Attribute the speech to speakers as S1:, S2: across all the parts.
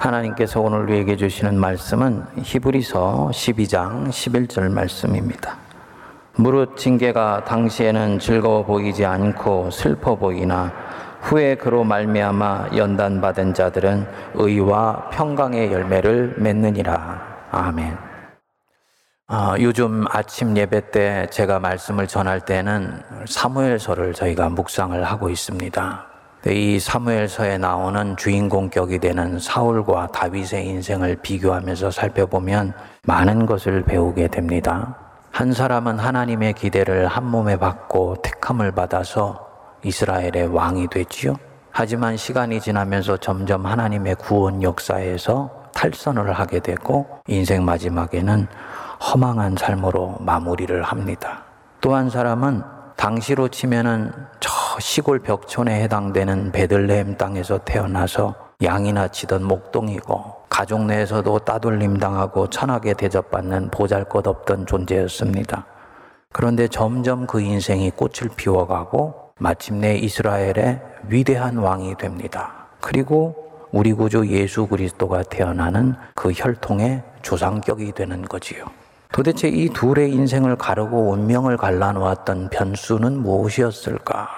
S1: 하나님께서 오늘 우리에게 주시는 말씀은 히브리서 12장 11절 말씀입니다. 무릇 징계가 당시에는 즐거워 보이지 않고 슬퍼 보이나 후에 그로 말미암아 연단 받은 자들은 의와 평강의 열매를 맺느니라. 아멘. 어, 요즘 아침 예배 때 제가 말씀을 전할 때는 사무엘서를 저희가 묵상을 하고 있습니다. 이 사무엘서에 나오는 주인공격이 되는 사울과 다윗의 인생을 비교하면서 살펴보면 많은 것을 배우게 됩니다. 한 사람은 하나님의 기대를 한 몸에 받고 택함을 받아서 이스라엘의 왕이 되지요. 하지만 시간이 지나면서 점점 하나님의 구원 역사에서 탈선을 하게 되고 인생 마지막에는 허망한 삶으로 마무리를 합니다. 또 한 사람은 당시로 치면은 저 시골 벽촌에 해당되는 베들레헴 땅에서 태어나서 양이나 치던 목동이고 가족 내에서도 따돌림 당하고 천하게 대접받는 보잘것 없던 존재였습니다. 그런데 점점 그 인생이 꽃을 피워가고 마침내 이스라엘의 위대한 왕이 됩니다. 그리고 우리 구주 예수 그리스도가 태어나는 그 혈통의 조상격이 되는 거지요. 도대체 이 둘의 인생을 가르고 운명을 갈라놓았던 변수는 무엇이었을까?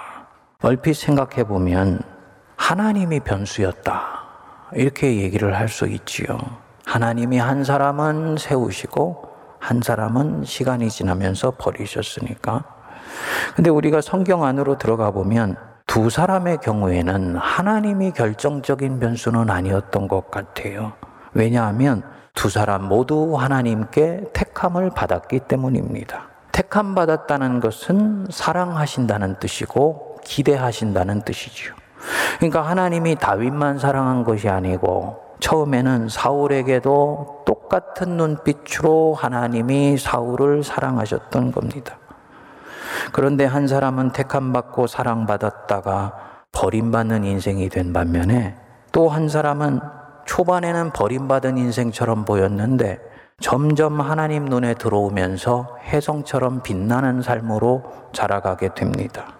S1: 얼핏 생각해 보면 하나님이 변수였다. 이렇게 얘기를 할 수 있지요. 하나님이 한 사람은 세우시고 한 사람은 시간이 지나면서 버리셨으니까. 근데 우리가 성경 안으로 들어가 보면 두 사람의 경우에는 하나님이 결정적인 변수는 아니었던 것 같아요. 왜냐하면 두 사람 모두 하나님께 택함을 받았기 때문입니다. 택함 받았다는 것은 사랑하신다는 뜻이고 기대하신다는 뜻이지요. 그러니까 하나님이 다윗만 사랑한 것이 아니고 처음에는 사울에게도 똑같은 눈빛으로 하나님이 사울을 사랑하셨던 겁니다. 그런데 한 사람은 택함 받고 사랑받았다가 버림받는 인생이 된 반면에 또 한 사람은 초반에는 버림받은 인생처럼 보였는데 점점 하나님 눈에 들어오면서 혜성처럼 빛나는 삶으로 자라가게 됩니다.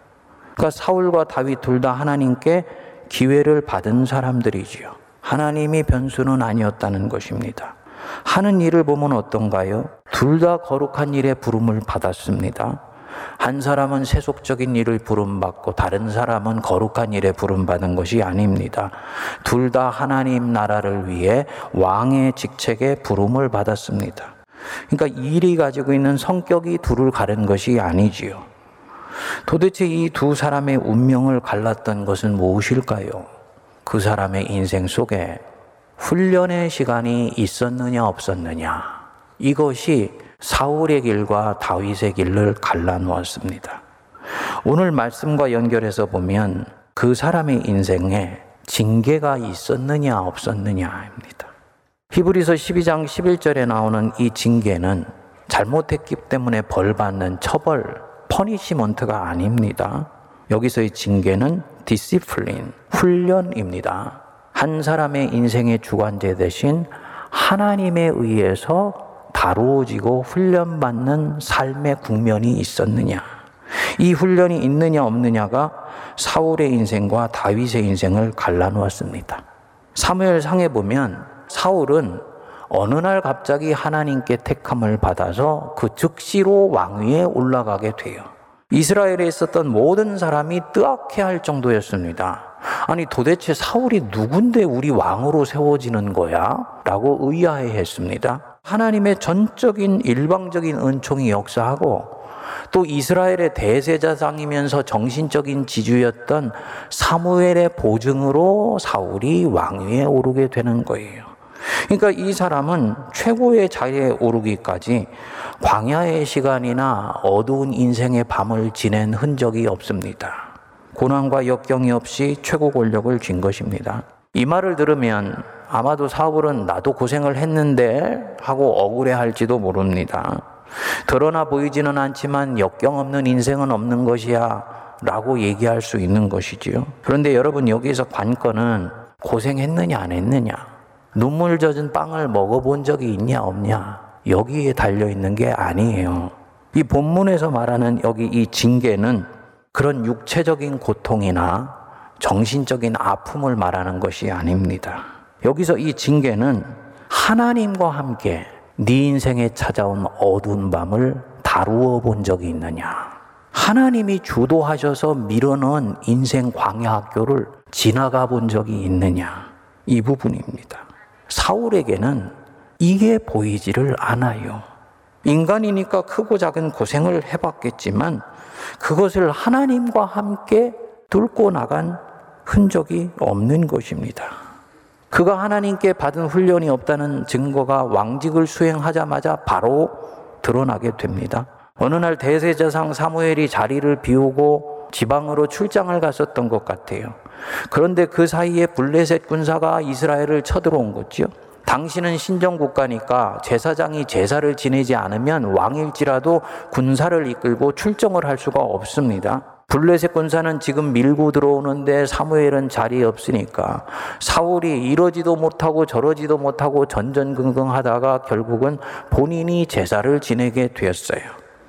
S1: 그러니까 사울과 다윗 둘 다 하나님께 기회를 받은 사람들이지요. 하나님이 변수는 아니었다는 것입니다. 하는 일을 보면 어떤가요? 둘 다 거룩한 일에 부름을 받았습니다. 한 사람은 세속적인 일을 부름받고 다른 사람은 거룩한 일에 부름받은 것이 아닙니다. 둘 다 하나님 나라를 위해 왕의 직책에 부름을 받았습니다. 그러니까 일이 가지고 있는 성격이 둘을 가른 것이 아니지요. 도대체 이 두 사람의 운명을 갈랐던 것은 무엇일까요? 그 사람의 인생 속에 훈련의 시간이 있었느냐 없었느냐. 이것이 사울의 길과 다윗의 길을 갈라놓았습니다. 오늘 말씀과 연결해서 보면 그 사람의 인생에 징계가 있었느냐 없었느냐입니다. 히브리서 12장 11절에 나오는 이 징계는 잘못했기 때문에 벌 받는 처벌, punishment가 아닙니다. 여기서의 징계는 discipline, 훈련입니다. 한 사람의 인생의 주관제 대신 하나님에 의해서 다루어지고 훈련받는 삶의 국면이 있었느냐. 이 훈련이 있느냐 없느냐가 사울의 인생과 다윗의 인생을 갈라놓았습니다. 사무엘 상에 보면 사울은 어느 날 갑자기 하나님께 택함을 받아서 그 즉시로 왕위에 올라가게 돼요. 이스라엘에 있었던 모든 사람이 뜨악해 할 정도였습니다. 아니 도대체 사울이 누군데 우리 왕으로 세워지는 거야? 라고 의아해 했습니다. 하나님의 전적인 일방적인 은총이 역사하고 또 이스라엘의 대세자상이면서 정신적인 지주였던 사무엘의 보증으로 사울이 왕위에 오르게 되는 거예요. 그러니까 이 사람은 최고의 자리에 오르기까지 광야의 시간이나 어두운 인생의 밤을 지낸 흔적이 없습니다. 고난과 역경이 없이 최고 권력을 쥔 것입니다. 이 말을 들으면 아마도 사울은 나도 고생을 했는데 하고 억울해 할지도 모릅니다. 드러나 보이지는 않지만 역경 없는 인생은 없는 것이야 라고 얘기할 수 있는 것이지요. 그런데 여러분 여기서 관건은 고생했느냐 안 했느냐 눈물 젖은 빵을 먹어본 적이 있냐 없냐 여기에 달려 있는 게 아니에요. 이 본문에서 말하는 여기 이 징계는 그런 육체적인 고통이나 정신적인 아픔을 말하는 것이 아닙니다. 여기서 이 징계는 하나님과 함께 네 인생에 찾아온 어두운 밤을 다루어 본 적이 있느냐? 하나님이 주도하셔서 밀어넣은 인생 광야 학교를 지나가 본 적이 있느냐? 이 부분입니다. 사울에게는 이게 보이지를 않아요. 인간이니까 크고 작은 고생을 해봤겠지만 그것을 하나님과 함께 뚫고 나간 흔적이 없는 것입니다. 그가 하나님께 받은 훈련이 없다는 증거가 왕직을 수행하자마자 바로 드러나게 됩니다. 어느 날 대세자상 사무엘이 자리를 비우고 지방으로 출장을 갔었던 것 같아요. 그런데 그 사이에 블레셋 군사가 이스라엘을 쳐들어온 거죠. 당신은 신정국가니까 제사장이 제사를 지내지 않으면 왕일지라도 군사를 이끌고 출정을 할 수가 없습니다. 블레셋 군사는 지금 밀고 들어오는데 사무엘은 자리에 없으니까 사울이 이러지도 못하고 저러지도 못하고 전전긍긍하다가 결국은 본인이 제사를 지내게 되었어요.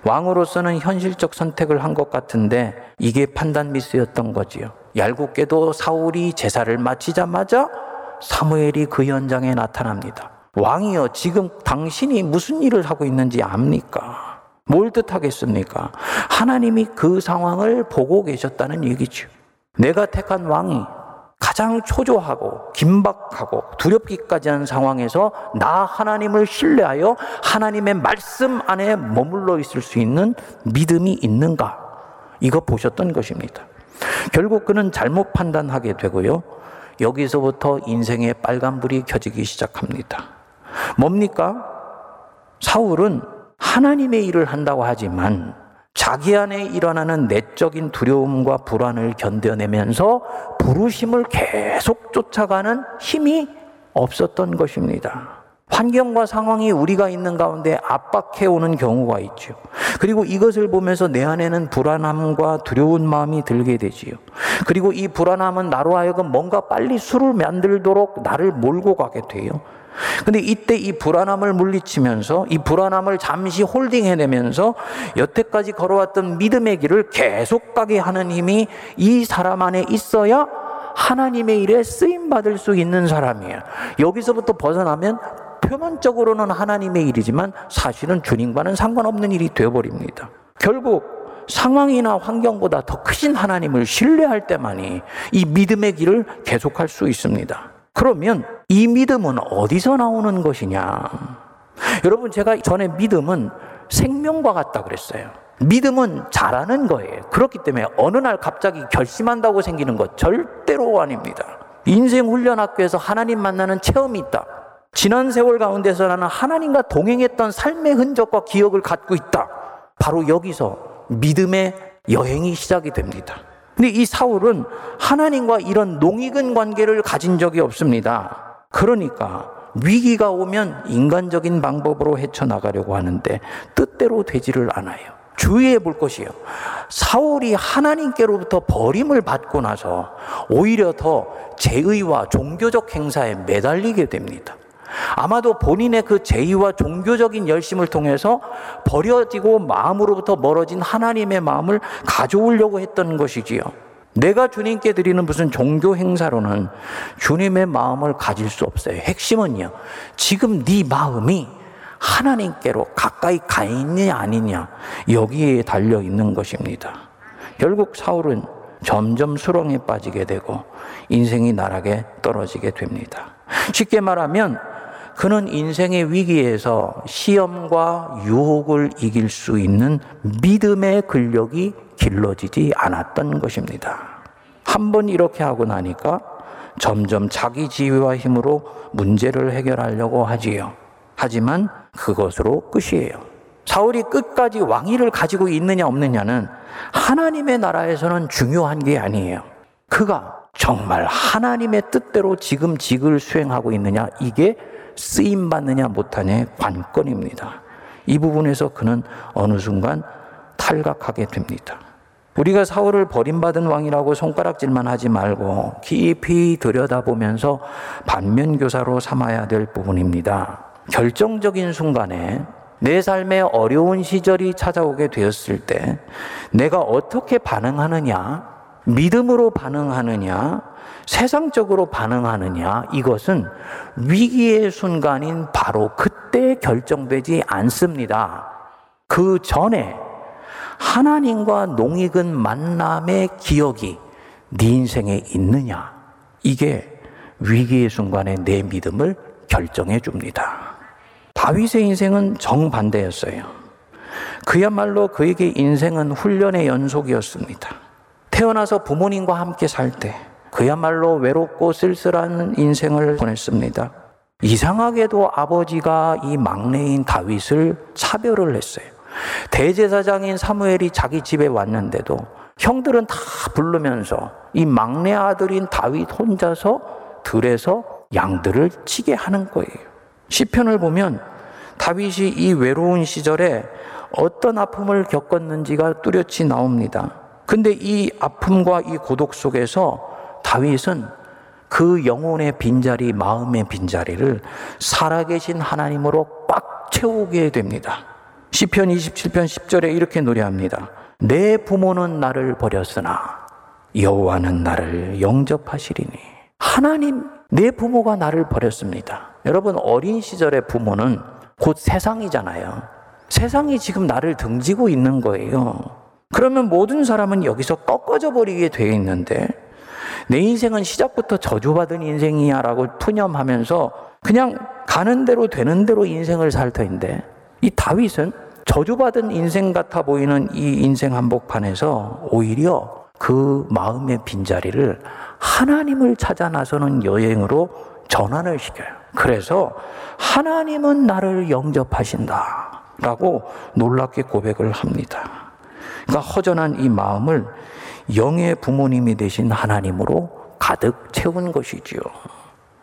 S1: 왕으로서는 현실적 선택을 한 것 같은데 이게 판단 미스였던 거지요. 얄궂게도 사울이 제사를 마치자마자 사무엘이 그 현장에 나타납니다. 왕이여, 지금 당신이 무슨 일을 하고 있는지 압니까? 뭘 뜻하겠습니까? 하나님이 그 상황을 보고 계셨다는 얘기죠. 내가 택한 왕이 가장 초조하고 긴박하고 두렵기까지 한 상황에서 나 하나님을 신뢰하여 하나님의 말씀 안에 머물러 있을 수 있는 믿음이 있는가? 이거 보셨던 것입니다. 결국 그는 잘못 판단하게 되고요. 여기서부터 인생의 빨간불이 켜지기 시작합니다. 뭡니까? 사울은 하나님의 일을 한다고 하지만 자기 안에 일어나는 내적인 두려움과 불안을 견뎌내면서 부르심을 계속 쫓아가는 힘이 없었던 것입니다. 환경과 상황이 우리가 있는 가운데 압박해 오는 경우가 있죠. 그리고 이것을 보면서 내 안에는 불안함과 두려운 마음이 들게 되지요. 그리고 이 불안함은 나로 하여금 뭔가 빨리 술을 만들도록 나를 몰고 가게 돼요. 근데 이때 이 불안함을 물리치면서 이 불안함을 잠시 홀딩해내면서 여태까지 걸어왔던 믿음의 길을 계속 가게 하는 힘이 이 사람 안에 있어야 하나님의 일에 쓰임 받을 수 있는 사람이에요. 여기서부터 벗어나면 표면적으로는 하나님의 일이지만 사실은 주님과는 상관없는 일이 되어버립니다. 결국 상황이나 환경보다 더 크신 하나님을 신뢰할 때만이 이 믿음의 길을 계속할 수 있습니다. 그러면 이 믿음은 어디서 나오는 것이냐? 여러분, 제가 전에 믿음은 생명과 같다 그랬어요. 믿음은 잘하는 거예요. 그렇기 때문에 어느 날 갑자기 결심한다고 생기는 것 절대로 아닙니다. 인생 훈련 학교에서 하나님 만나는 체험이 있다. 지난 세월 가운데서 나는 하나님과 동행했던 삶의 흔적과 기억을 갖고 있다. 바로 여기서 믿음의 여행이 시작이 됩니다. 근데 이 사울은 하나님과 이런 농익은 관계를 가진 적이 없습니다. 그러니까 위기가 오면 인간적인 방법으로 헤쳐나가려고 하는데 뜻대로 되지를 않아요. 주의해 볼 것이요. 사울이 하나님께로부터 버림을 받고 나서 오히려 더 제의와 종교적 행사에 매달리게 됩니다. 아마도 본인의 그 제의와 종교적인 열심을 통해서 버려지고 마음으로부터 멀어진 하나님의 마음을 가져오려고 했던 것이지요. 내가 주님께 드리는 무슨 종교 행사로는 주님의 마음을 가질 수 없어요. 핵심은요. 지금 네 마음이 하나님께로 가까이 가 있느냐 아니냐 여기에 달려 있는 것입니다. 결국 사울은 점점 수렁에 빠지게 되고 인생이 나락에 떨어지게 됩니다. 쉽게 말하면 그는 인생의 위기에서 시험과 유혹을 이길 수 있는 믿음의 근력이 길러지지 않았던 것입니다. 한 번 이렇게 하고 나니까 점점 자기 지위와 힘으로 문제를 해결하려고 하지요. 하지만 그것으로 끝이에요. 사울이 끝까지 왕위를 가지고 있느냐 없느냐는 하나님의 나라에서는 중요한 게 아니에요. 그가 정말 하나님의 뜻대로 지금 직을 수행하고 있느냐 이게 쓰임 받느냐 못하냐의 관건입니다. 이 부분에서 그는 어느 순간 탈각하게 됩니다. 우리가 사울을 버림받은 왕이라고 손가락질만 하지 말고 깊이 들여다보면서 반면교사로 삼아야 될 부분입니다. 결정적인 순간에 내 삶에 어려운 시절이 찾아오게 되었을 때 내가 어떻게 반응하느냐 믿음으로 반응하느냐, 세상적으로 반응하느냐, 이것은 위기의 순간인 바로 그때 결정되지 않습니다. 그 전에 하나님과 농익은 만남의 기억이 네 인생에 있느냐, 이게 위기의 순간에 내 믿음을 결정해 줍니다. 다윗의 인생은 정반대였어요. 그야말로 그에게 인생은 훈련의 연속이었습니다. 태어나서 부모님과 함께 살 때 그야말로 외롭고 쓸쓸한 인생을 보냈습니다. 이상하게도 아버지가 이 막내인 다윗을 차별을 했어요. 대제사장인 사무엘이 자기 집에 왔는데도 형들은 다 부르면서 이 막내 아들인 다윗 혼자서 들에서 양들을 치게 하는 거예요. 시편을 보면 다윗이 이 외로운 시절에 어떤 아픔을 겪었는지가 뚜렷이 나옵니다. 근데 이 아픔과 이 고독 속에서 다윗은 그 영혼의 빈자리, 마음의 빈자리를 살아계신 하나님으로 꽉 채우게 됩니다. 시편 27편 10절에 이렇게 노래합니다. 내 부모는 나를 버렸으나 여호와는 나를 영접하시리니 하나님 내 부모가 나를 버렸습니다. 여러분 어린 시절의 부모는 곧 세상이잖아요. 세상이 지금 나를 등지고 있는 거예요. 그러면 모든 사람은 여기서 꺾어져 버리게 되어 있는데 내 인생은 시작부터 저주받은 인생이야라고 푸념하면서 그냥 가는 대로 되는 대로 인생을 살 터인데 이 다윗은 저주받은 인생 같아 보이는 이 인생 한복판에서 오히려 그 마음의 빈자리를 하나님을 찾아 나서는 여행으로 전환을 시켜요. 그래서 하나님은 나를 영접하신다. 라고 놀랍게 고백을 합니다. 그러니까 허전한 이 마음을 영의 부모님이 되신 하나님으로 가득 채운 것이지요.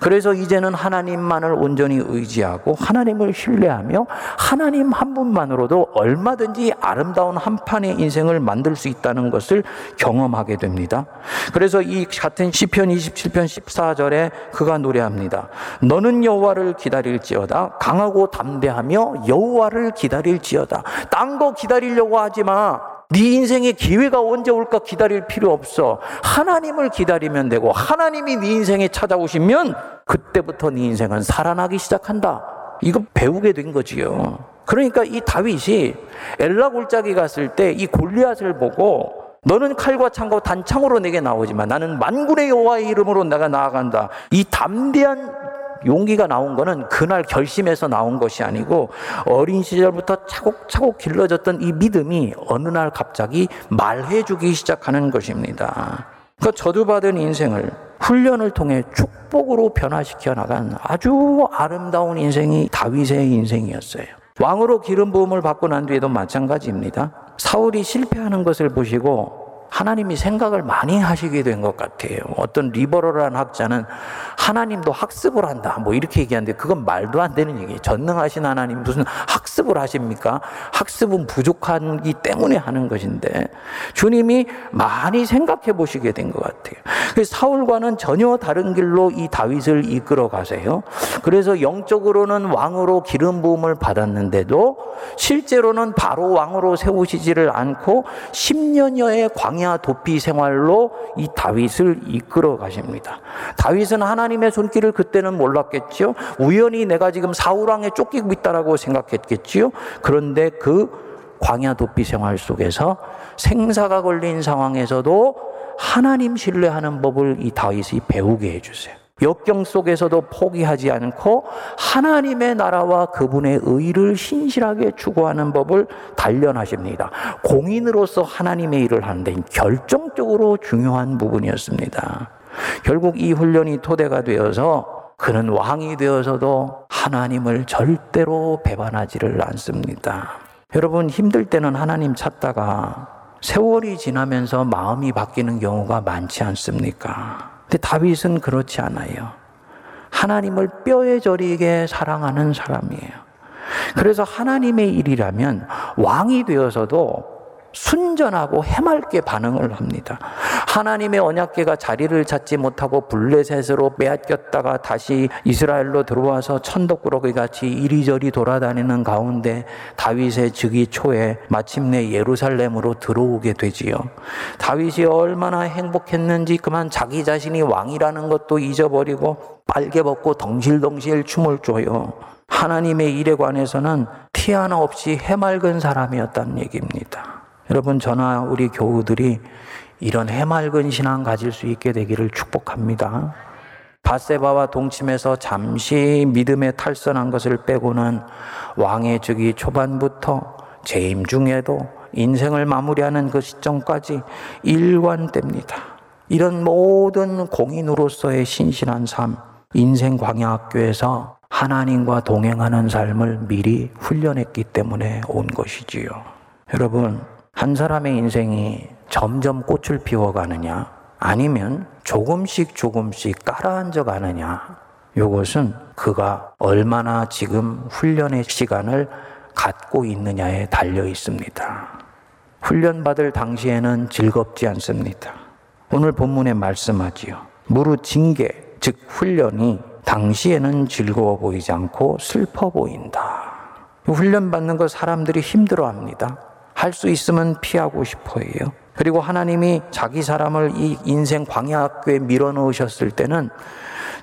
S1: 그래서 이제는 하나님만을 온전히 의지하고 하나님을 신뢰하며 하나님 한 분만으로도 얼마든지 아름다운 한 판의 인생을 만들 수 있다는 것을 경험하게 됩니다. 그래서 이 같은 시편 27편 14절에 그가 노래합니다. 너는 여호와를 기다릴지어다 강하고 담대하며 여호와를 기다릴지어다. 딴 거 기다리려고 하지 마. 네 인생의 기회가 언제 올까 기다릴 필요 없어. 하나님을 기다리면 되고 하나님이 네 인생에 찾아오시면 그때부터 네 인생은 살아나기 시작한다. 이거 배우게 된 거지요. 그러니까 이 다윗이 엘라 골짜기 갔을 때 이 골리앗을 보고 너는 칼과 창과 단창으로 내게 나오지만 나는 만군의 여호와의 이름으로 내가 나아간다. 이 담대한 용기가 나온 거는 그날 결심해서 나온 것이 아니고 어린 시절부터 차곡차곡 길러졌던 이 믿음이 어느 날 갑자기 말해주기 시작하는 것입니다. 그 저주받은 인생을 훈련을 통해 축복으로 변화시켜 나간 아주 아름다운 인생이 다윗의 인생이었어요. 왕으로 기름 부음을 받고 난 뒤에도 마찬가지입니다. 사울이 실패하는 것을 보시고 하나님이 생각을 많이 하시게 된 것 같아요. 어떤 리버럴한 학자는 하나님도 학습을 한다. 뭐 이렇게 얘기하는데 그건 말도 안 되는 얘기예요. 전능하신 하나님 무슨 학습을 하십니까? 학습은 부족하기 때문에 하는 것인데 주님이 많이 생각해 보시게 된 것 같아요. 사울과는 전혀 다른 길로 이 다윗을 이끌어 가세요. 그래서 영적으로는 왕으로 기름 부음을 받았는데도 실제로는 바로 왕으로 세우시지를 않고 10년여의 광야 도피 생활로 이 다윗을 이끌어 가십니다. 다윗은 하나님의 손길을 그때는 몰랐겠지요. 우연히 내가 지금 사울왕에 쫓기고 있다라고 생각했겠지요. 그런데 그 광야 도피 생활 속에서 생사가 걸린 상황에서도 하나님 신뢰하는 법을 이 다윗이 배우게 해주세요. 역경 속에서도 포기하지 않고 하나님의 나라와 그분의 의를 신실하게 추구하는 법을 단련하십니다. 공인으로서 하나님의 일을 하는데 결정적으로 중요한 부분이었습니다. 결국 이 훈련이 토대가 되어서 그는 왕이 되어서도 하나님을 절대로 배반하지를 않습니다. 여러분 힘들 때는 하나님 찾다가 세월이 지나면서 마음이 바뀌는 경우가 많지 않습니까? 근데 다윗은 그렇지 않아요. 하나님을 뼈에 저리게 사랑하는 사람이에요. 그래서 하나님의 일이라면 왕이 되어서도 순전하고 해맑게 반응을 합니다. 하나님의 언약계가 자리를 찾지 못하고 블레셋으로 빼앗겼다가 다시 이스라엘로 들어와서 천덕꾸러기 같이 이리저리 돌아다니는 가운데 다윗의 즉위 초에 마침내 예루살렘으로 들어오게 되지요. 다윗이 얼마나 행복했는지 그만 자기 자신이 왕이라는 것도 잊어버리고 빨개 벗고 덩실덩실 춤을 춰요. 하나님의 일에 관해서는 티 하나 없이 해맑은 사람이었다는 얘기입니다. 여러분, 저나 우리 교우들이 이런 해맑은 신앙 가질 수 있게 되기를 축복합니다. 바세바와 동침해서 잠시 믿음에 탈선한 것을 빼고는 왕의 즉위 초반부터 재임 중에도 인생을 마무리하는 그 시점까지 일관됩니다. 이런 모든 공인으로서의 신실한 삶, 인생 광야학교에서 하나님과 동행하는 삶을 미리 훈련했기 때문에 온 것이지요. 여러분, 한 사람의 인생이 점점 꽃을 피워가느냐, 아니면 조금씩 조금씩 깔아앉아 가느냐, 이것은 그가 얼마나 지금 훈련의 시간을 갖고 있느냐에 달려 있습니다. 훈련받을 당시에는 즐겁지 않습니다. 오늘 본문에 말씀하지요. 무릇 징계, 즉 훈련이 당시에는 즐거워 보이지 않고 슬퍼 보인다. 훈련받는 거 사람들이 힘들어 합니다. 할 수 있으면 피하고 싶어 해요. 그리고 하나님이 자기 사람을 이 인생 광야학교에 밀어 넣으셨을 때는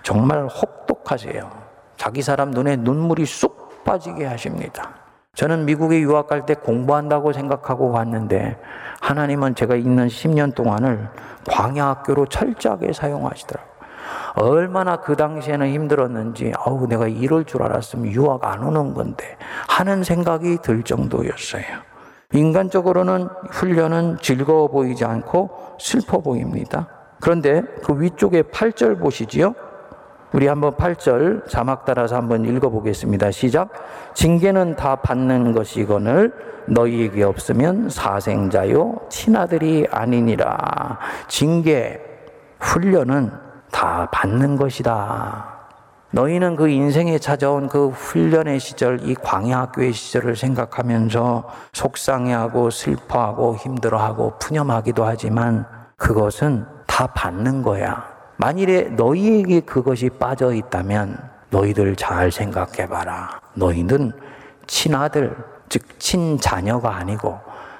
S1: 정말 혹독하세요. 자기 사람 눈에 눈물이 쑥 빠지게 하십니다. 저는 미국에 유학 갈 때 공부한다고 생각하고 갔는데 하나님은 제가 있는 10년 동안을 광야학교로 철저하게 사용하시더라고요. 얼마나 그 당시에는 힘들었는지, 아우, 내가 이럴 줄 알았으면 유학 안 오는 건데 하는 생각이 들 정도였어요. 인간적으로는 훈련은 즐거워 보이지 않고 슬퍼 보입니다. 그런데 그 위쪽에 8절 보시지요? 우리 한번 8절 자막 따라서 한번 읽어보겠습니다. 시작. 징계는 다 받는 것이거늘 너희에게 없으면 사생자요 친아들이 아니니라. 징계, 훈련은 다 받는 것이다. 너희는 그 인생에 찾아온 그 훈련의 시절, 이 광야학교의 시절을 생각하면서 속상해하고 슬퍼하고 힘들어하고 푸념하기도 하지만 그것은 다 받는 거야. 만일에 너희에게 그것이 빠져 있다면 너희들 잘 생각해 봐라. 너희는 친아들, 즉 친자녀가 아니고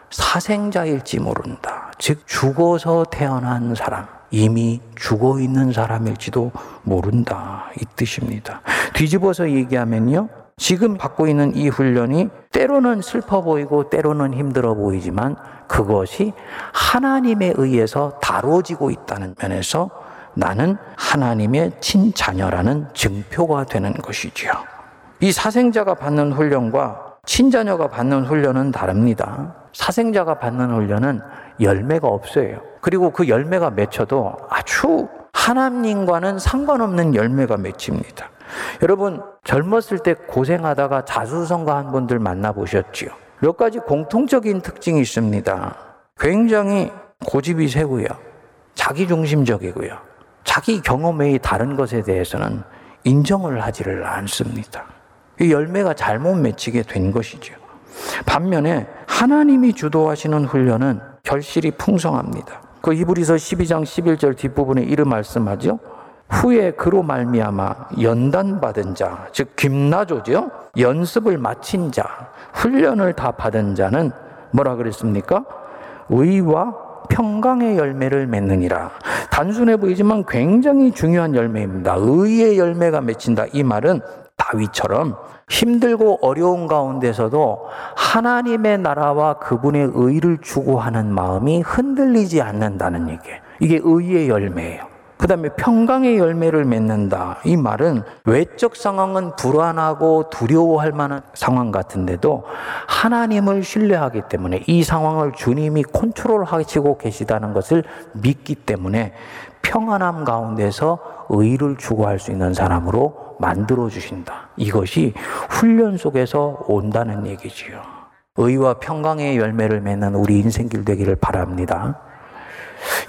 S1: 사생자일지 모른다. 즉 죽어서 태어난 사람. 이미 죽어 있는 사람일지도 모른다. 이 뜻입니다. 뒤집어서 얘기하면요. 지금 받고 있는 이 훈련이 때로는 슬퍼 보이고 때로는 힘들어 보이지만 그것이 하나님에 의해서 다뤄지고 있다는 면에서 나는 하나님의 친자녀라는 증표가 되는 것이지요. 이 사생자가 받는 훈련과 친자녀가 받는 훈련은 다릅니다. 사생자가 받는 훈련은 열매가 없어요. 그리고 그 열매가 맺혀도 아주 하나님과는 상관없는 열매가 맺힙니다. 여러분, 젊었을 때 고생하다가 자수성가한 분들 만나보셨지요? 몇 가지 공통적인 특징이 있습니다. 굉장히 고집이 세고요. 자기중심적이고요. 자기 경험의 다른 것에 대해서는 인정을 하지를 않습니다. 이 열매가 잘못 맺히게 된 것이죠. 반면에 하나님이 주도하시는 훈련은 결실이 풍성합니다. 그 히브리서 12장 11절 뒷부분에 이런 말씀하죠. 후에 그로 말미암아 연단 받은 자, 즉 김나조죠. 연습을 마친 자, 훈련을 다 받은 자는 뭐라 그랬습니까? 의와 평강의 열매를 맺느니라. 단순해 보이지만 굉장히 중요한 열매입니다. 의의 열매가 맺힌다. 이 말은 다윗처럼 힘들고 어려운 가운데서도 하나님의 나라와 그분의 의를 추구하는 마음이 흔들리지 않는다는 얘기예요. 이게 의의 열매예요. 그 다음에 평강의 열매를 맺는다. 이 말은 외적 상황은 불안하고 두려워할 만한 상황 같은데도 하나님을 신뢰하기 때문에 이 상황을 주님이 컨트롤 하시고 계시다는 것을 믿기 때문에 평안함 가운데서 의를 추구할 수 있는 사람으로 만들어 주신다. 이것이 훈련 속에서 온다는 얘기지요. 의와 평강의 열매를 맺는 우리 인생길 되기를 바랍니다.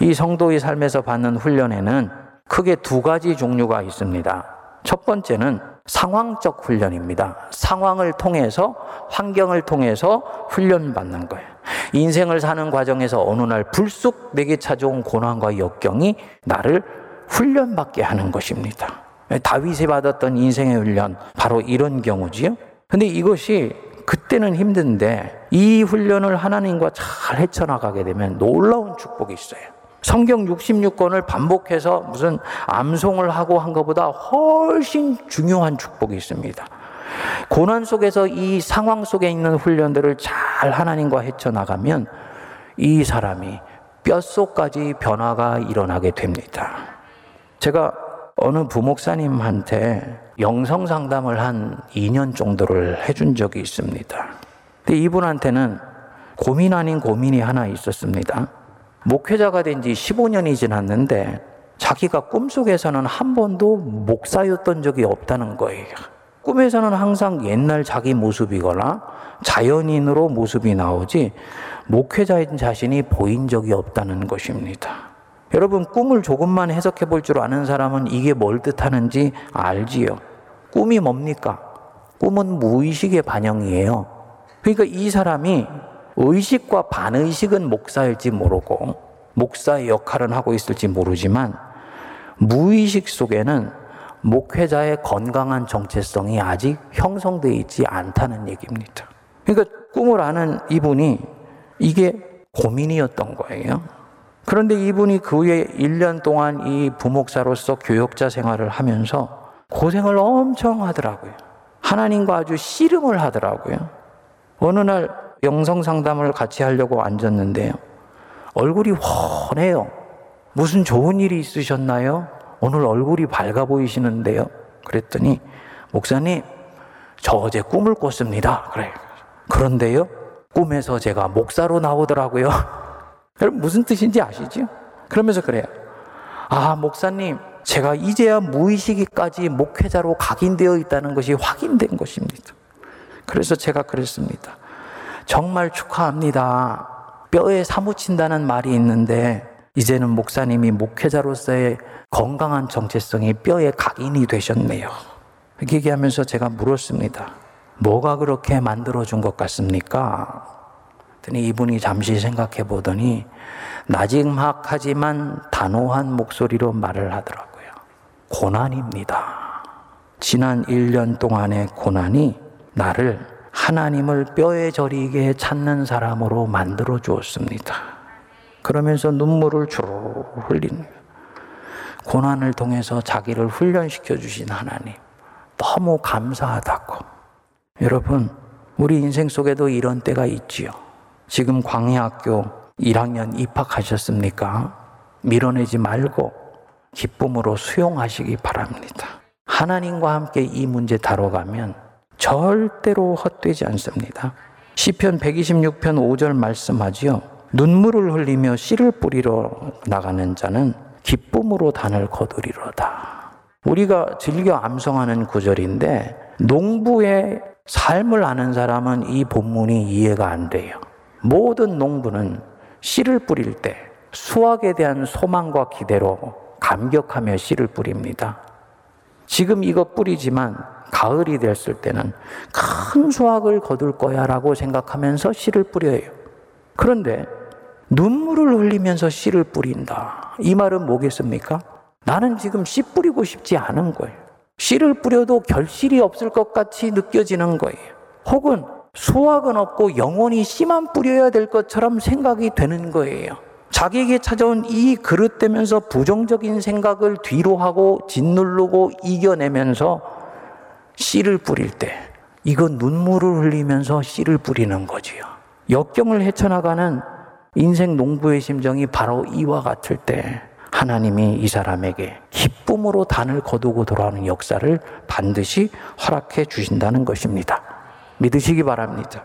S1: 이 성도의 삶에서 받는 훈련에는 크게 두 가지 종류가 있습니다. 첫 번째는 상황적 훈련입니다. 상황을 통해서, 환경을 통해서 훈련받는 거예요. 인생을 사는 과정에서 어느 날 불쑥 내게 찾아온 고난과 역경이 나를 훈련받게 하는 것입니다. 다윗이 받았던 인생의 훈련, 바로 이런 경우지요. 근데 이것이 그때는 힘든데 이 훈련을 하나님과 잘 헤쳐나가게 되면 놀라운 축복이 있어요. 성경 66권을 반복해서 무슨 암송을 하고 한 것보다 훨씬 중요한 축복이 있습니다. 고난 속에서 이 상황 속에 있는 훈련들을 잘 하나님과 헤쳐나가면 이 사람이 뼛속까지 변화가 일어나게 됩니다. 제가 어느 부목사님한테 영성 상담을 한 2년 정도를 해준 적이 있습니다. 근데 이분한테는 고민 아닌 고민이 하나 있었습니다. 목회자가 된 지 15년이 지났는데 자기가 꿈속에서는 한 번도 목사였던 적이 없다는 거예요. 꿈에서는 항상 옛날 자기 모습이거나 자연인으로 모습이 나오지 목회자인 자신이 보인 적이 없다는 것입니다. 여러분, 꿈을 조금만 해석해 볼 줄 아는 사람은 이게 뭘 뜻하는지 알지요. 꿈이 뭡니까? 꿈은 무의식의 반영이에요. 그러니까 이 사람이 의식과 반의식은 목사일지 모르고 목사의 역할은 하고 있을지 모르지만 무의식 속에는 목회자의 건강한 정체성이 아직 형성되어 있지 않다는 얘기입니다. 그러니까 꿈을 아는 이분이 이게 고민이었던 거예요. 그런데 이분이 그 후에 1년 동안 이 부목사로서 교역자 생활을 하면서 고생을 엄청 하더라고요. 하나님과 아주 씨름을 하더라고요. 어느 날 영성 상담을 같이 하려고 앉았는데요. 얼굴이 훤해요. 무슨 좋은 일이 있으셨나요? 오늘 얼굴이 밝아 보이시는데요. 그랬더니 목사님, 저 어제 꿈을 꿨습니다. 그래. 그런데요, 꿈에서 제가 목사로 나오더라고요. 여러분 무슨 뜻인지 아시죠? 그러면서 그래요. 아, 목사님, 제가 이제야 무의식이까지 목회자로 각인되어 있다는 것이 확인된 것입니다. 그래서 제가 그랬습니다. 정말 축하합니다. 뼈에 사무친다는 말이 있는데 이제는 목사님이 목회자로서의 건강한 정체성이 뼈에 각인이 되셨네요. 얘기하면서 제가 물었습니다. 뭐가 그렇게 만들어준 것 같습니까? 그랬더니 이분이 잠시 생각해 보더니 나직막하지만 단호한 목소리로 말을 하더라고요. 고난입니다. 지난 1년 동안의 고난이 나를 하나님을 뼈에 저리게 찾는 사람으로 만들어 주었습니다. 그러면서 눈물을 주르 흘리는 고난을 통해서 자기를 훈련시켜 주신 하나님. 너무 감사하다고. 여러분, 우리 인생 속에도 이런 때가 있지요. 지금 광야학교 1학년 입학하셨습니까? 밀어내지 말고 기쁨으로 수용하시기 바랍니다. 하나님과 함께 이 문제 다뤄가면 절대로 헛되지 않습니다. 시편 126편 5절 말씀하지요. 눈물을 흘리며 씨를 뿌리러 나가는 자는 기쁨으로 단을 거두리로다. 우리가 즐겨 암송하는 구절인데 농부의 삶을 아는 사람은 이 본문이 이해가 안 돼요. 모든 농부는 씨를 뿌릴 때 수확에 대한 소망과 기대로 감격하며 씨를 뿌립니다. 지금 이거 뿌리지만 가을이 됐을 때는 큰 수확을 거둘 거야 라고 생각하면서 씨를 뿌려요. 그런데 눈물을 흘리면서 씨를 뿌린다. 이 말은 뭐겠습니까? 나는 지금 씨 뿌리고 싶지 않은 거예요. 씨를 뿌려도 결실이 없을 것 같이 느껴지는 거예요. 혹은 수확은 없고 영원히 씨만 뿌려야 될 것처럼 생각이 되는 거예요. 자기에게 찾아온 이 그릇되면서 부정적인 생각을 뒤로 하고 짓누르고 이겨내면서 씨를 뿌릴 때 이건 눈물을 흘리면서 씨를 뿌리는 거지요. 역경을 헤쳐나가는 인생 농부의 심정이 바로 이와 같을 때 하나님이 이 사람에게 기쁨으로 단을 거두고 돌아오는 역사를 반드시 허락해 주신다는 것입니다. 믿으시기 바랍니다.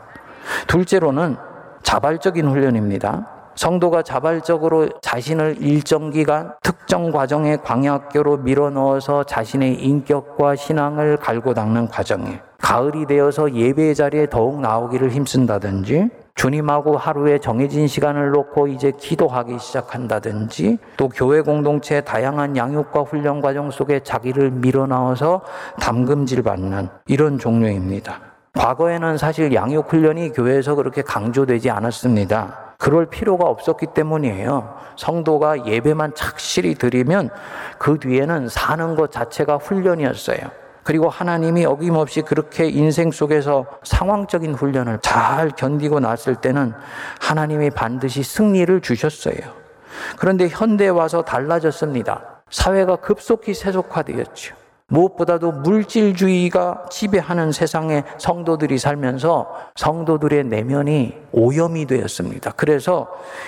S1: 둘째로는 자발적인 훈련입니다. 성도가 자발적으로 자신을 일정 기간 특정 과정의 광야학교로 밀어넣어서 자신의 인격과 신앙을 갈고 닦는 과정에 가을이 되어서 예배의 자리에 더욱 나오기를 힘쓴다든지 주님하고 하루에 정해진 시간을 놓고 이제 기도하기 시작한다든지 또 교회 공동체 다양한 양육과 훈련 과정 속에 자기를 밀어넣어서 담금질 받는 이런 종류입니다. 과거에는 사실 양육 훈련이 교회에서 그렇게 강조되지 않았습니다. 그럴 필요가 없었기 때문이에요. 성도가 예배만 착실히 드리면 그 뒤에는 사는 것 자체가 훈련이었어요. 그리고 하나님이 어김없이 그렇게 인생 속에서 상황적인 훈련을 잘 견디고 났을 때는 하나님이 반드시 승리를 주셨어요. 그런데 현대에 와서 달라졌습니다. 사회가 급속히 세속화되었죠. 무엇보다도 물질주의가 지배하는 세상에 성도들이 살면서 성도들의 내면이 오염이 되었습니다. 그래서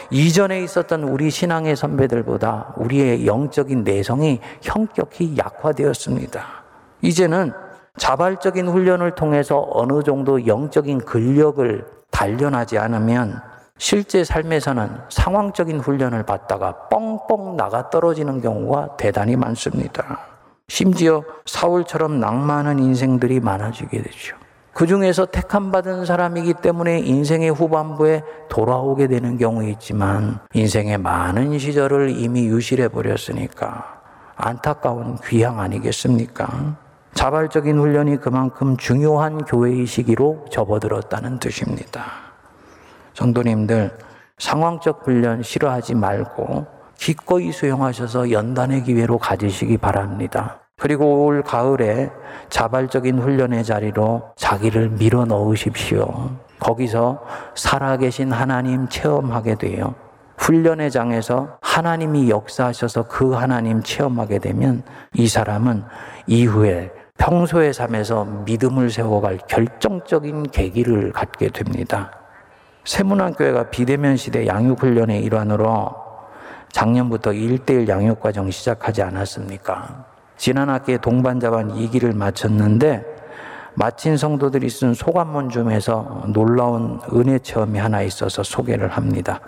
S1: 이전에 있었던 우리 신앙의 선배들보다 우리의 영적인 내성이 현격히 약화되었습니다. 이제는 자발적인 훈련을 통해서 어느 정도 영적인 근력을 단련하지 않으면 실제 삶에서는 상황적인 훈련을 받다가 뻥뻥 나가 떨어지는 경우가 대단히 많습니다. 심지어 사울처럼 낭만한 인생들이 많아지게 되죠. 그 중에서 택함 받은 사람이기 때문에 인생의 후반부에 돌아오게 되는 경우 있지만 인생의 많은 시절을 이미 유실해 버렸으니까 안타까운 귀향 아니겠습니까? 자발적인 훈련이 그만큼 중요한 교회의 시기로 접어들었다는 뜻입니다. 성도님들, 상황적 훈련 싫어하지 말고 기꺼이 수용하셔서 연단의 기회로 가지시기 바랍니다. 그리고 올 가을에 자발적인 훈련의 자리로 자기를 밀어 넣으십시오. 거기서 살아계신 하나님 체험하게 돼요. 훈련의 장에서 하나님이 역사하셔서 그 하나님 체험하게 되면 이 사람은 이후에 평소의 삶에서 믿음을 세워갈 결정적인 계기를 갖게 됩니다. 세문안교회가 비대면 시대 양육훈련의 일환으로 작년부터 1대1 양육 과정 시작하지 않았습니까? 지난 학기에 동반자반 2기를 마쳤는데 마친 성도들이 쓴 소감문 중에서 놀라운 은혜 체험이 하나 있어서 소개를 합니다.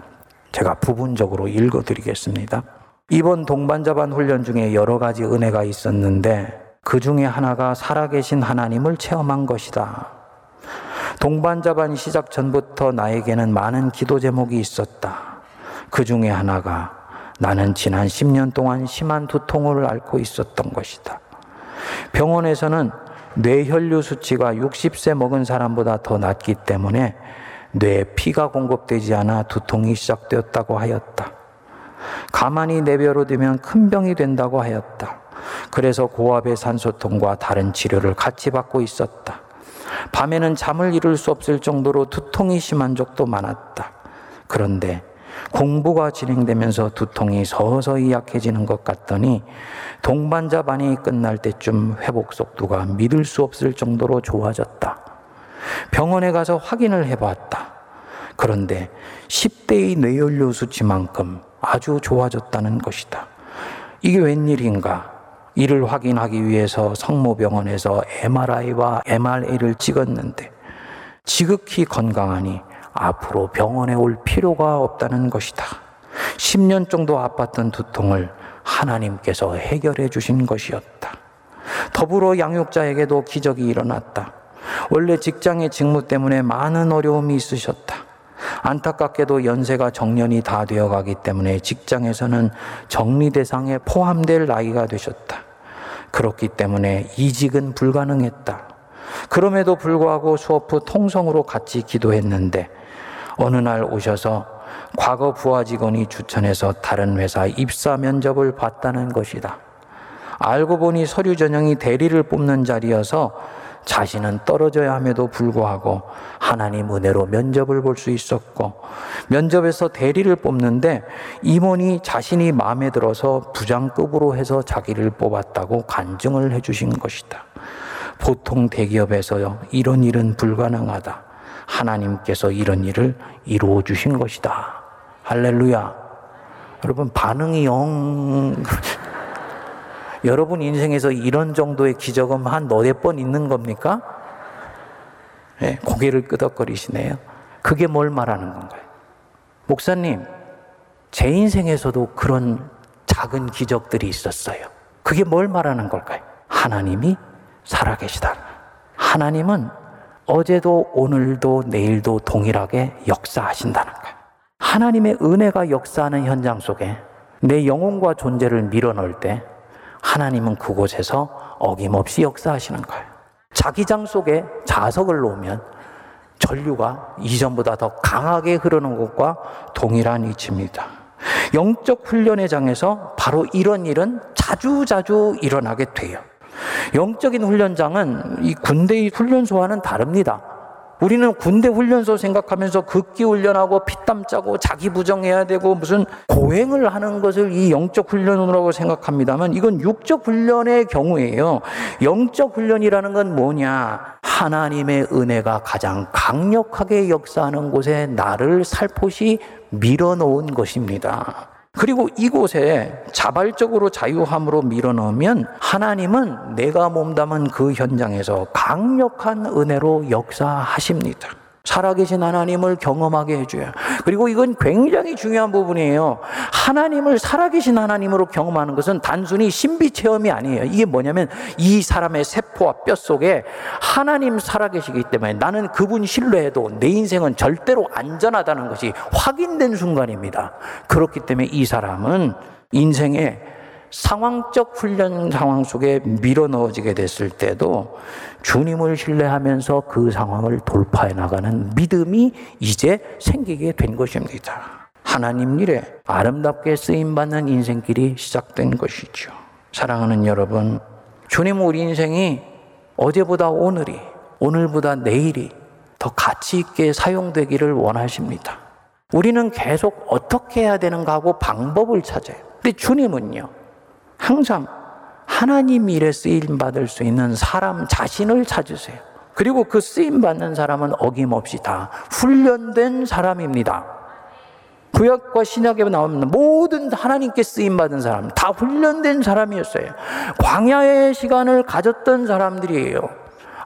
S1: 제가 부분적으로 읽어드리겠습니다. 이번 동반자반 훈련 중에 여러 가지 은혜가 있었는데 그 중에 하나가 살아계신 하나님을 체험한 것이다. 동반자반 시작 전부터 나에게는 많은 기도 제목이 있었다. 그 중에 하나가 나는 지난 10년 동안 심한 두통을 앓고 있었던 것이다. 병원에서는 뇌혈류 수치가 60세 먹은 사람보다 더 낮기 때문에 뇌에 피가 공급되지 않아 두통이 시작되었다고 하였다. 가만히 내버려 두면 큰 병이 된다고 하였다. 그래서 고압의 산소통과 다른 치료를 같이 받고 있었다. 밤에는 잠을 이룰 수 없을 정도로 두통이 심한 적도 많았다. 그런데 공부가 진행되면서 두통이 서서히 약해지는 것 같더니 동반자 반이 끝날 때쯤 회복 속도가 믿을 수 없을 정도로 좋아졌다. 병원에 가서 확인을 해봤다. 그런데 10대의 뇌연료 수치만큼 아주 좋아졌다는 것이다. 이게 웬일인가? 이를 확인하기 위해서 성모병원에서 MRI와 MRA를 찍었는데 지극히 건강하니 앞으로 병원에 올 필요가 없다는 것이다. 10년 정도 아팠던 두통을 하나님께서 해결해 주신 것이었다. 더불어 양육자에게도 기적이 일어났다. 원래 직장의 직무 때문에 많은 어려움이 있으셨다. 안타깝게도 연세가 정년이 다 되어 가기 때문에 직장에서는 정리 대상에 포함될 나이가 되셨다. 그렇기 때문에 이직은 불가능했다. 그럼에도 불구하고 수업 후 통성으로 같이 기도했는데 어느 날 오셔서 과거 부하 직원이 추천해서 다른 회사 입사 면접을 봤다는 것이다. 알고 보니 서류 전형이 대리를 뽑는 자리여서 자신은 떨어져야 함에도 불구하고 하나님 은혜로 면접을 볼 수 있었고 면접에서 대리를 뽑는데 임원이 자신이 마음에 들어서 부장급으로 해서 자기를 뽑았다고 간증을 해주신 것이다. 보통 대기업에서요 이런 일은 불가능하다. 하나님께서 이런 일을 이루어 주신 것이다. 할렐루야. 여러분 반응이 영 여러분 인생에서 이런 정도의 기적은 한 너댓 번 있는 겁니까? 네, 고개를 끄덕거리시네요. 그게 뭘 말하는 건가요? 목사님, 제 인생에서도 그런 작은 기적들이 있었어요. 그게 뭘 말하는 걸까요? 하나님이 살아계시다. 하나님은 어제도 오늘도 내일도 동일하게 역사하신다는 거예요. 하나님의 은혜가 역사하는 현장 속에 내 영혼과 존재를 밀어넣을 때 하나님은 그곳에서 어김없이 역사하시는 거예요. 자기장 속에 자석을 놓으면 전류가 이전보다 더 강하게 흐르는 것과 동일한 이치입니다. 영적 훈련의 장에서 바로 이런 일은 자주자주 일어나게 돼요. 영적인 훈련장은 이 군대의 훈련소와는 다릅니다. 우리는 군대 훈련소 생각하면서 극기 훈련하고 피땀 짜고 자기 부정해야 되고 무슨 고행을 하는 것을 이 영적 훈련으로 생각합니다만 이건 육적 훈련의 경우에요. 영적 훈련이라는 건 뭐냐? 하나님의 은혜가 가장 강력하게 역사하는 곳에 나를 살포시 밀어놓은 것입니다. 그리고 이곳에 자발적으로 자유함으로 밀어넣으면 하나님은 내가 몸담은 그 현장에서 강력한 은혜로 역사하십니다. 살아계신 하나님을 경험하게 해줘요. 그리고 이건 굉장히 중요한 부분이에요. 하나님을 살아계신 하나님으로 경험하는 것은 단순히 신비 체험이 아니에요. 이게 뭐냐면 이 사람의 세포와 뼈 속에 하나님 살아계시기 때문에 나는 그분 신뢰해도 내 인생은 절대로 안전하다는 것이 확인된 순간입니다. 그렇기 때문에 이 사람은 인생에 상황적 훈련 상황 속에 밀어 넣어지게 됐을 때도 주님을 신뢰하면서 그 상황을 돌파해 나가는 믿음이 이제 생기게 된 것입니다. 하나님 일에 아름답게 쓰임받는 인생길이 시작된 것이죠. 사랑하는 여러분, 주님 우리 인생이 어제보다 오늘이, 오늘보다 내일이 더 가치 있게 사용되기를 원하십니다. 우리는 계속 어떻게 해야 되는가 하고 방법을 찾아요. 근데 주님은요, 항상 하나님 일에 쓰임 받을 수 있는 사람 자신을 찾으세요. 그리고 그 쓰임 받는 사람은 어김없이 다 훈련된 사람입니다. 구약과 신약에 나오는 모든 하나님께 쓰임 받은 사람 다 훈련된 사람이었어요. 광야의 시간을 가졌던 사람들이에요.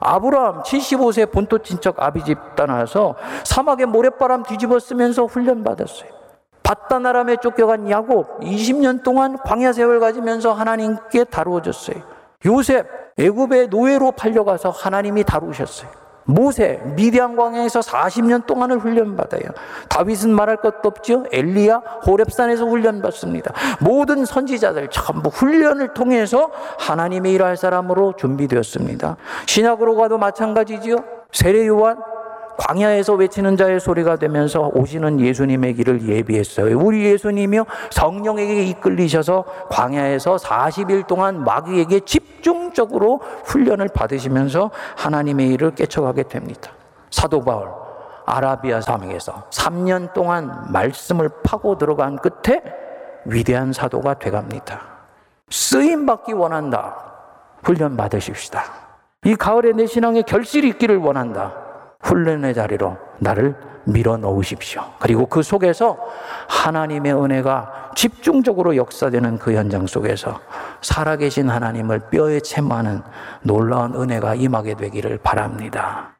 S1: 아브라함 75세 본토 친척 아비 집 떠나서 사막에 모래바람 뒤집어 쓰면서 훈련 받았어요. 바다나람에 쫓겨간 야곱 20년 동안 광야 세월 가지면서 하나님께 다루어졌어요. 요셉 애굽의 노예로 팔려가서 하나님이 다루셨어요. 모세 미디안 광야에서 40년 동안을 훈련받아요. 다윗은 말할 것도 없죠. 엘리야 호렙산에서 훈련받습니다. 모든 선지자들 전부 훈련을 통해서 하나님의 일할 사람으로 준비되었습니다. 신약으로 가도 마찬가지지요. 세례 요한 광야에서 외치는 자의 소리가 되면서 오시는 예수님의 길을 예비했어요. 우리 예수님이요 성령에게 이끌리셔서 광야에서 40일 동안 마귀에게 집중적으로 훈련을 받으시면서 하나님의 일을 깨쳐가게 됩니다. 사도 바울 아라비아 사막에서 3년 동안 말씀을 파고 들어간 끝에 위대한 사도가 돼갑니다. 쓰임 받기 원한다. 훈련 받으십시다. 이 가을에 내 신앙에 결실이 있기를 원한다. 훈련의 자리로 나를 밀어 넣으십시오. 그리고 그 속에서 하나님의 은혜가 집중적으로 역사되는 그 현장 속에서 살아계신 하나님을 뼈에 채무하는 놀라운 은혜가 임하게 되기를 바랍니다.